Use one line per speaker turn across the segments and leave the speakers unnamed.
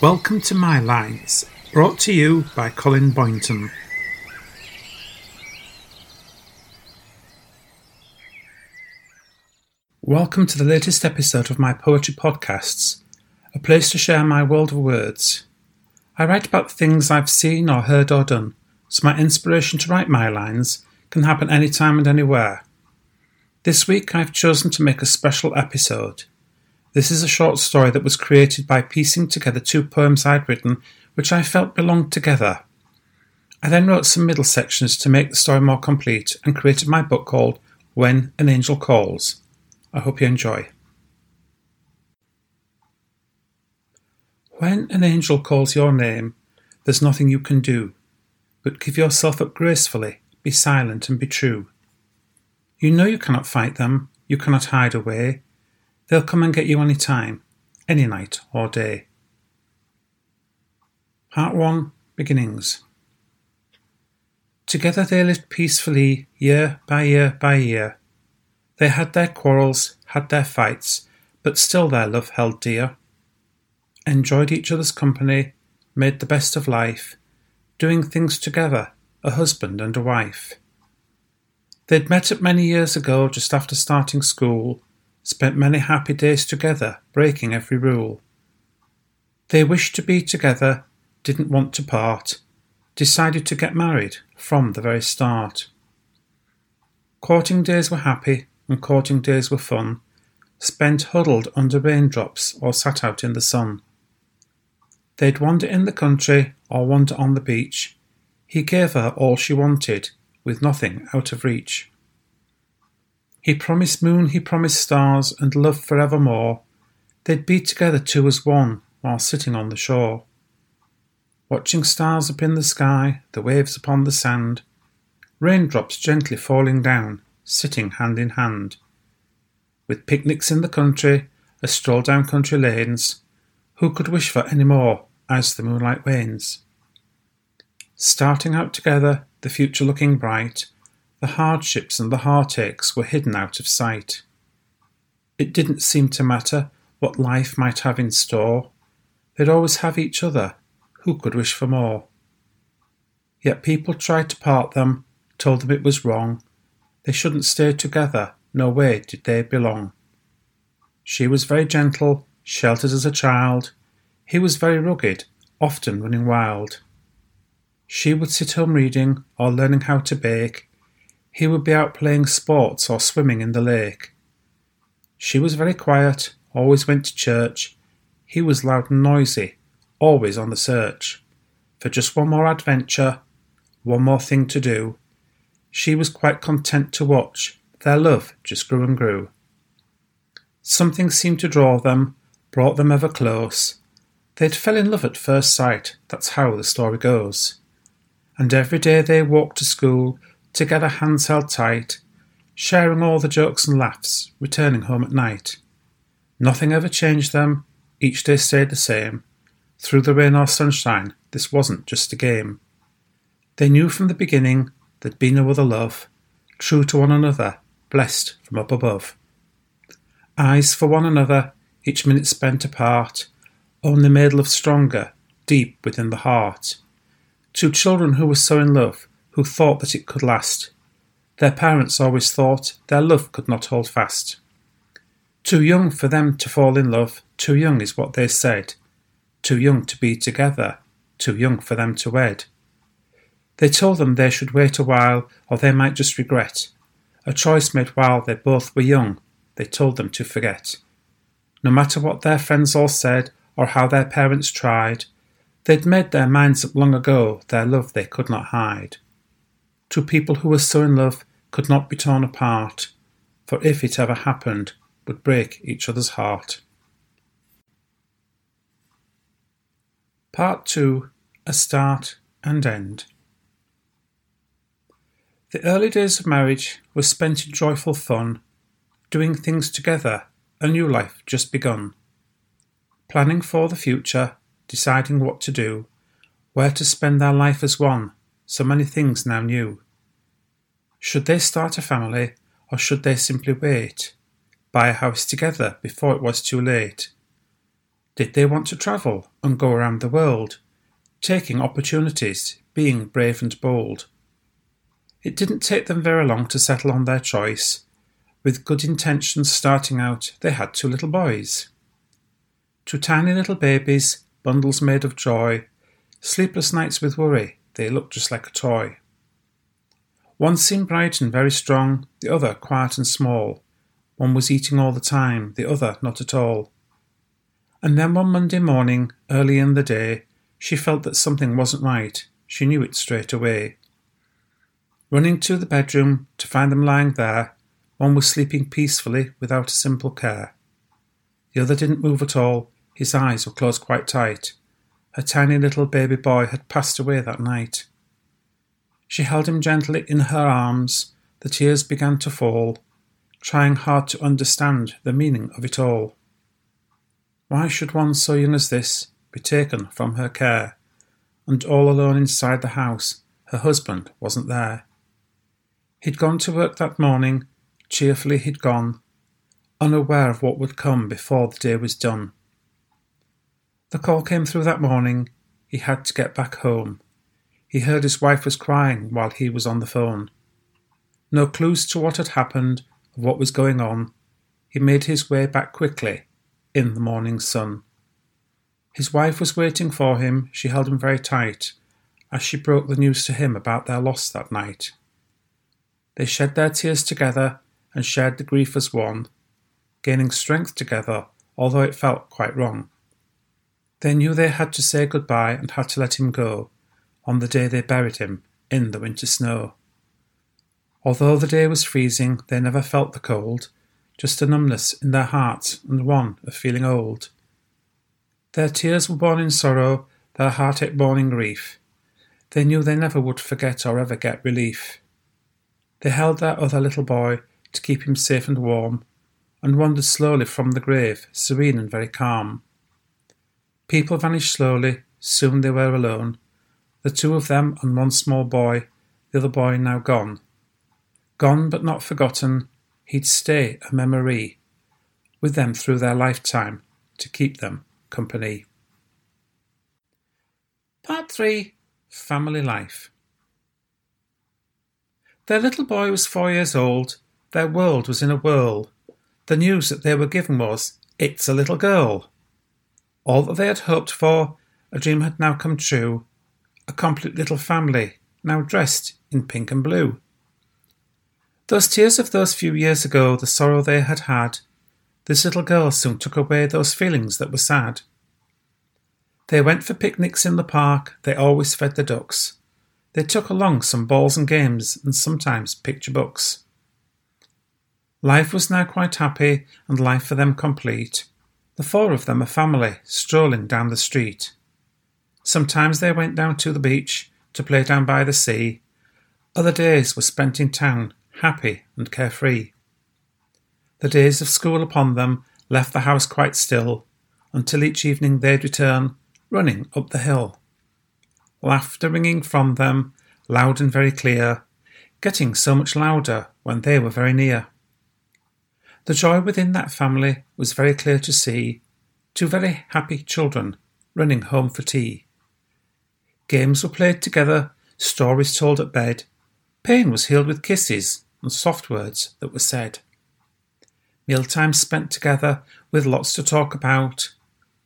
Welcome to My Lines, brought to you by Colin Boynton. Welcome to the latest episode of my poetry podcasts, a place to share my world of words. I write about things I've seen or heard or done, so my inspiration to write my lines can happen anytime and anywhere. This week I've chosen to make a special episode. This is a short story that was created by piecing together two poems I'd written which I felt belonged together. I then wrote some middle sections to make the story more complete and created my book called When an Angel Calls. I hope you enjoy. When an angel calls your name, there's nothing you can do, but give yourself up gracefully, be silent and be true. You know you cannot fight them, you cannot hide away, They'll come and get you any time, any night or day. Part 1 Beginnings Together they lived peacefully, year by year by year. They had their quarrels, had their fights, but still their love held dear. Enjoyed each other's company, made the best of life, doing things together, a husband and a wife. They'd met up many years ago, just after starting school, spent many happy days together, breaking every rule. They wished to be together, didn't want to part, decided to get married from the very start. Courting days were happy and courting days were fun, spent huddled under raindrops or sat out in the sun. They'd wander in the country or wander on the beach. He gave her all she wanted, with nothing out of reach. He promised moon, he promised stars, and love forevermore. They'd be together two as one while sitting on the shore. Watching stars up in the sky, the waves upon the sand, raindrops gently falling down, sitting hand in hand. With picnics in the country, a stroll down country lanes, who could wish for any more as the moonlight wanes? Starting out together, the future looking bright, the hardships and the heartaches were hidden out of sight. It didn't seem to matter what life might have in store. They'd always have each other. Who could wish for more? Yet people tried to part them, told them it was wrong. They shouldn't stay together. No way did they belong. She was very gentle, sheltered as a child. He was very rugged, often running wild. She would sit home reading or learning how to bake. He would be out playing sports or swimming in the lake. She was very quiet, always went to church. He was loud and noisy, always on the search for just one more adventure, one more thing to do. She was quite content to watch. Their love just grew and grew. Something seemed to draw them, brought them ever close. They'd fell in love at first sight, that's how the story goes. And every day they walked to school, together hands held tight, sharing all the jokes and laughs, returning home at night. Nothing ever changed them, each day stayed the same. Through the rain or sunshine, this wasn't just a game. They knew from the beginning there'd be no other love, true to one another, blessed from up above. Eyes for one another, each minute spent apart, only made love stronger, deep within the heart. Two children who were so in love, who thought that it could last. Their parents always thought their love could not hold fast. Too young for them to fall in love, too young is what they said. Too young to be together, too young for them to wed. They told them they should wait a while, or they might just regret. A choice made while they both were young, they told them to forget. No matter what their friends all said, or how their parents tried, they'd made their minds up long ago, their love they could not hide. Two people who were so in love could not be torn apart, for if it ever happened, would break each other's heart. Part 2 A Start and End. The early days of marriage were spent in joyful fun, doing things together, a new life just begun. Planning for the future, deciding what to do, where to spend their life as one, so many things now new. Should they start a family, or should they simply wait? Buy a house together before it was too late? Did they want to travel and go around the world, taking opportunities, being brave and bold? It didn't take them very long to settle on their choice. With good intentions starting out, they had two little boys. Two tiny little babies, bundles made of joy, sleepless nights with worry, they looked just like a toy. One seemed bright and very strong, the other quiet and small. One was eating all the time, the other not at all. And then one Monday morning, early in the day, she felt that something wasn't right. She knew it straight away. Running to the bedroom to find them lying there, one was sleeping peacefully without a simple care. The other didn't move at all, his eyes were closed quite tight. Her tiny little baby boy had passed away that night. She held him gently in her arms, the tears began to fall, trying hard to understand the meaning of it all. Why should one so young as this be taken from her care, and all alone inside the house, her husband wasn't there? He'd gone to work that morning, cheerfully he'd gone, unaware of what would come before the day was done. The call came through that morning, he had to get back home. He heard his wife was crying while he was on the phone. No clues to what had happened, of what was going on, he made his way back quickly in the morning sun. His wife was waiting for him, she held him very tight, as she broke the news to him about their loss that night. They shed their tears together and shared the grief as one, gaining strength together, although it felt quite wrong. They knew they had to say goodbye and had to let him go on the day they buried him in the winter snow. Although the day was freezing, they never felt the cold, just a numbness in their hearts and one of feeling old. Their tears were born in sorrow, their heartache born in grief. They knew they never would forget or ever get relief. They held their other little boy to keep him safe and warm, and wandered slowly from the grave, serene and very calm. People vanished slowly, soon they were alone, the two of them and one small boy, the other boy now gone. Gone but not forgotten, he'd stay a memory with them through their lifetime to keep them company. Part 3 Family Life Their little boy was four years old. Their world was in a whirl. The news that they were given was, It's a little girl. All that they had hoped for, a dream had now come true. A complete little family, now dressed in pink and blue. Those tears of those few years ago, the sorrow they had had, this little girl soon took away those feelings that were sad. They went for picnics in the park, they always fed the ducks. They took along some balls and games and sometimes picture books. Life was now quite happy and life for them complete. The four of them a family, strolling down the street. Sometimes they went down to the beach to play down by the sea. Other days were spent in town happy and carefree. The days of school upon them left the house quite still, until each evening they'd return, running up the hill. Laughter ringing from them, loud and very clear, getting so much louder when they were very near. The joy within that family was very clear to see, two very happy children running home for tea. Games were played together, stories told at bed, pain was healed with kisses, and soft words that were said. Mealtime spent together with lots to talk about,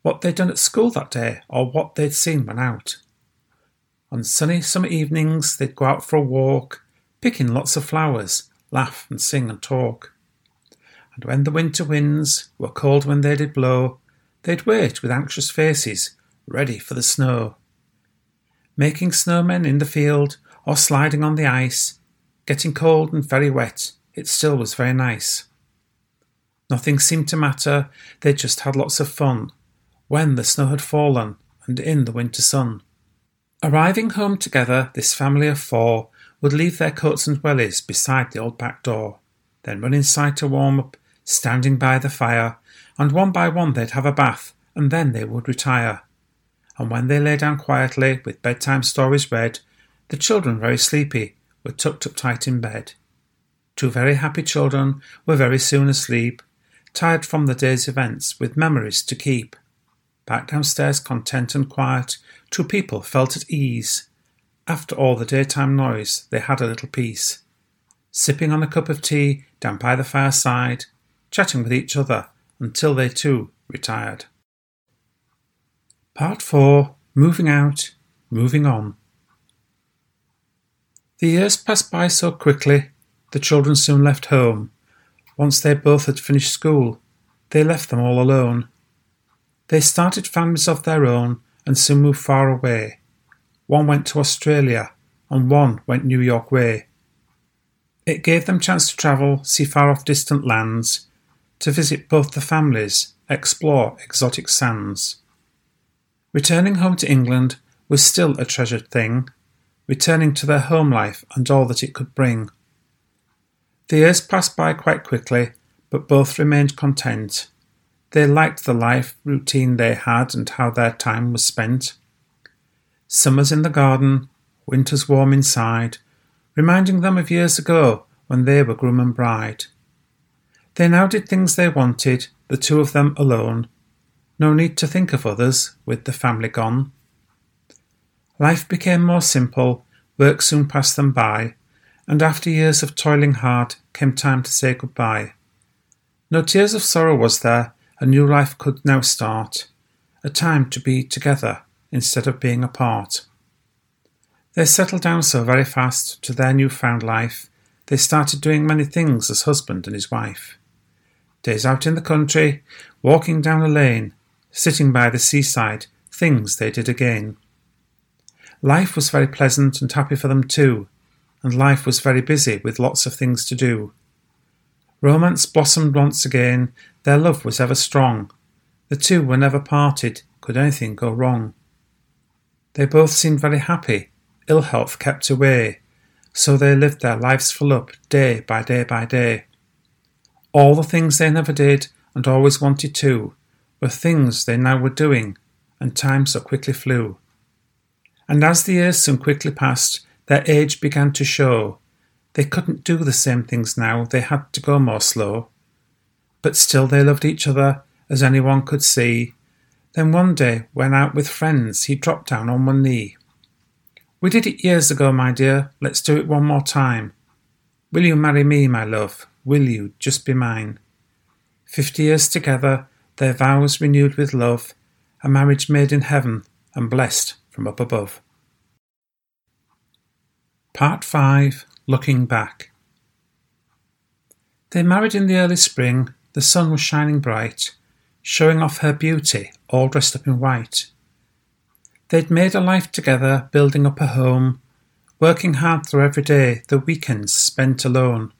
what they'd done at school that day or what they'd seen when out. On sunny summer evenings, they'd go out for a walk, picking lots of flowers, laugh and sing and talk. And when the winter winds were cold when they did blow, they'd wait with anxious faces, ready for the snow. Making snowmen in the field or sliding on the ice, Getting cold and very wet, it still was very nice. Nothing seemed to matter, they just had lots of fun when the snow had fallen and in the winter sun. Arriving home together, this family of four would leave their coats and wellies beside the old back door, then run inside to warm up, standing by the fire, and one by one they'd have a bath, and then they would retire. And when they lay down quietly, with bedtime stories read, the children very sleepy, were tucked up tight in bed. Two very happy children were very soon asleep, tired from the day's events with memories to keep. back downstairs content and quiet, two people felt at ease. After all the daytime noise, they had a little peace. Sipping on a cup of tea down by the fireside, chatting with each other until they too retired. Part 4 Moving Out, Moving On. The years passed by so quickly, the children soon left home. Once they both had finished school, they left them all alone. They started families of their own and soon moved far away. One went to Australia and one went New York way. It gave them chance to travel, see far off distant lands, to visit both the families, explore exotic sands. Returning home to England was still a treasured thing, returning to their home life and all that it could bring. The years passed by quite quickly, but both remained content. They liked the life routine they had and how their time was spent. Summers in the garden, winters warm inside, reminding them of years ago when they were groom and bride. They now did things they wanted, the two of them alone. No need to think of others, with the family gone. Life became more simple, work soon passed them by, and after years of toiling hard came time to say goodbye. No tears of sorrow was there, a new life could now start, a time to be together instead of being apart. They settled down so very fast to their new found life, they started doing many things as husband and his wife. Days out in the country, walking down a lane, sitting by the seaside, things they did again. Life was very pleasant and happy for them too, and life was very busy with lots of things to do. Romance blossomed once again, their love was ever strong. The two were never parted, could anything go wrong. They both seemed very happy, ill health kept away, so they lived their lives full up, day by day by day. All the things they never did and always wanted to were things they now were doing, and time so quickly flew. And as the years soon quickly passed, their age began to show. They couldn't do the same things now, they had to go more slow. But still they loved each other, as anyone could see. Then one day, when out with friends, he dropped down on one knee. We did it years ago, my dear, let's do it one more time. Will you marry me, my love? Will you just be mine? Fifty years together, their vows renewed with love, a marriage made in heaven and blessed from up above. Part 5 Looking Back They married in the early spring, the sun was shining bright, showing off her beauty, all dressed up in white. They'd made a life together, building up a home, working hard through every day, the weekends spent alone.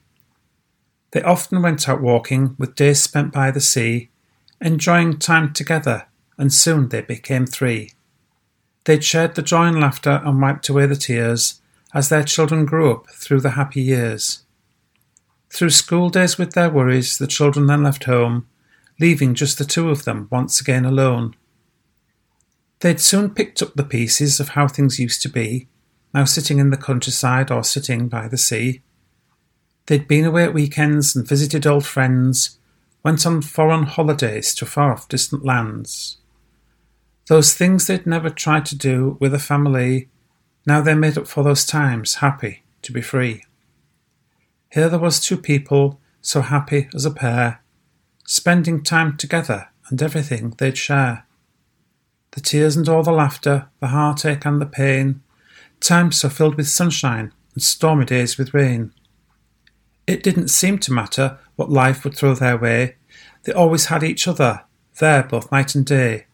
They often went out walking, with days spent by the sea, enjoying time together, and soon they became three. They'd shared the joy and laughter and wiped away the tears as their children grew up through the happy years. Through school days with their worries, the children then left home, leaving just the two of them once again alone. They'd soon picked up the pieces of how things used to be, now sitting in the countryside or sitting by the sea. They'd been away at weekends and visited old friends, went on foreign holidays to far off distant lands. Those things they'd never tried to do with a family, now they made up for those times, happy to be free. Here there was two people, so happy as a pair, spending time together and everything they'd share. The tears and all the laughter, the heartache and the pain, times so filled with sunshine and stormy days with rain. It didn't seem to matter what life would throw their way. They always had each other, there both night and day.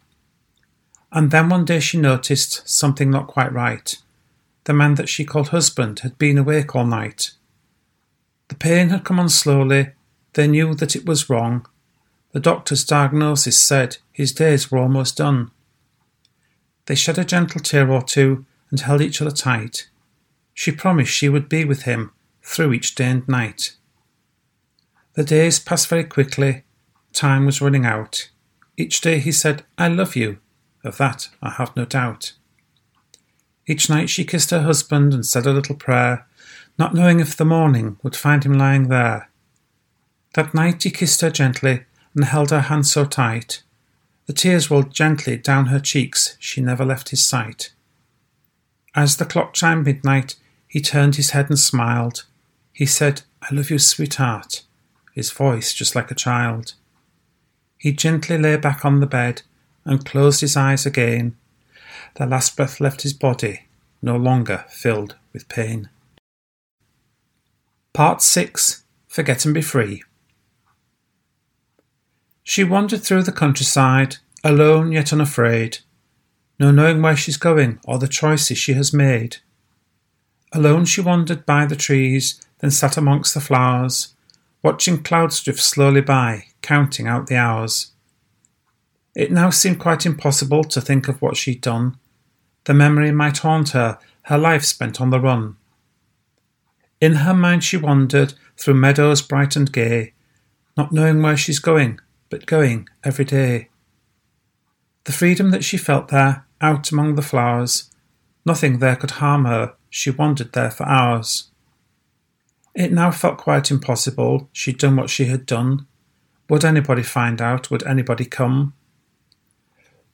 And then one day she noticed something not quite right. The man that she called husband had been awake all night. The pain had come on slowly. They knew that it was wrong. The doctor's diagnosis said his days were almost done. They shed a gentle tear or two and held each other tight. She promised she would be with him through each day and night. The days passed very quickly. Time was running out. Each day he said, I love you. Of that I have no doubt. Each night she kissed her husband and said a little prayer, not knowing if the morning would find him lying there. That night he kissed her gently and held her hand so tight. The tears rolled gently down her cheeks. She never left his sight. As the clock chimed midnight, he turned his head and smiled. He said, I love you, sweetheart, his voice just like a child. He gently lay back on the bed and closed his eyes again. The last breath left his body, no longer filled with pain. Part 6 Forget and Be Free. She wandered through the countryside, alone yet unafraid, no knowing where she's going or the choices she has made. Alone she wandered by the trees, then sat amongst the flowers, watching clouds drift slowly by, counting out the hours. It now seemed quite impossible to think of what she'd done. The memory might haunt her, her life spent on the run. In her mind she wandered through meadows bright and gay, not knowing where she's going, but going every day. The freedom that she felt there, out among the flowers, nothing there could harm her, she wandered there for hours. It now felt quite impossible, she'd done what she had done. Would anybody find out? Would anybody come?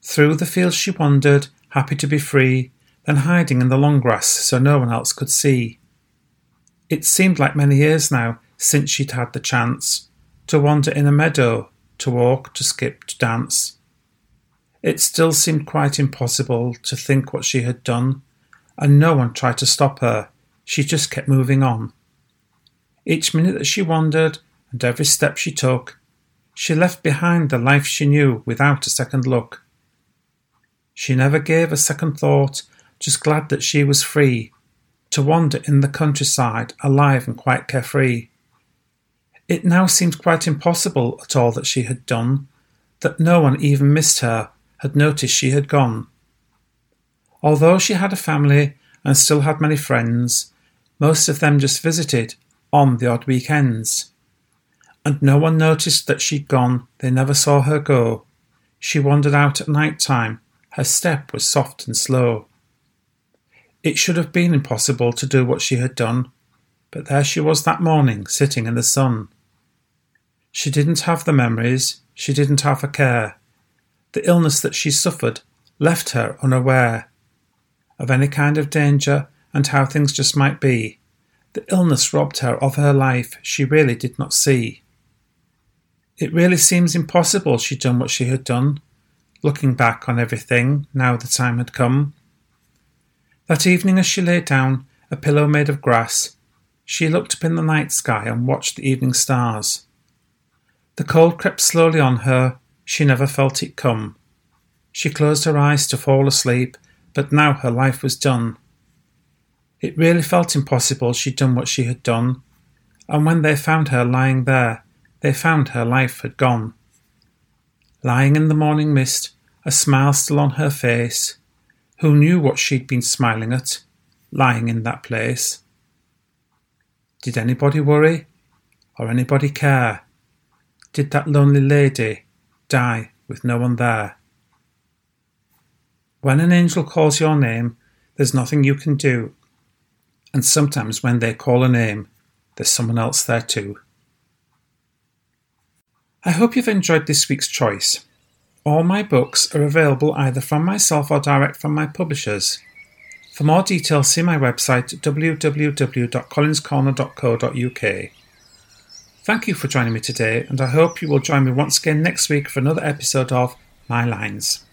Through the fields she wandered, happy to be free, then hiding in the long grass so no one else could see. It seemed like many years now since she'd had the chance to wander in a meadow, to walk, to skip, to dance. It still seemed quite impossible to think what she had done, and no one tried to stop her. She just kept moving on. Each minute that she wandered, and every step she took, she left behind the life she knew without a second look. She never gave a second thought, just glad that she was free to wander in the countryside, alive and quite carefree. It now seemed quite impossible at all that she had done, that no one even missed her, had noticed she had gone. Although she had a family and still had many friends, most of them just visited on the odd weekends. And no one noticed that she'd gone, they never saw her go. She wandered out at night time, her step was soft and slow. It should have been impossible to do what she had done, but there she was that morning, sitting in the sun. She didn't have the memories, she didn't have a care. The illness that she suffered left her unaware of any kind of danger and how things just might be. The illness robbed her of her life she really did not see. It really seems impossible she'd done what she had done, looking back on everything now the time had come. That evening, as she lay down, a pillow made of grass, she looked up in the night sky and watched the evening stars. The cold crept slowly on her, she never felt it come. She closed her eyes to fall asleep, but now her life was done. It really felt impossible she'd done what she had done, and when they found her lying there, they found her life had gone. Lying in the morning mist, a smile still on her face, who knew what she'd been smiling at, lying in that place. Did anybody worry? Or anybody care? Did that lonely lady die with no one there? When an angel calls your name, there's nothing you can do. And sometimes when they call a name, there's someone else there too. I hope you've enjoyed this week's choice. All my books are available either from myself or direct from my publishers. For more details, see my website www.colinscorner.co.uk. Thank you for joining me today, and I hope you will join me once again next week for another episode of My Lines.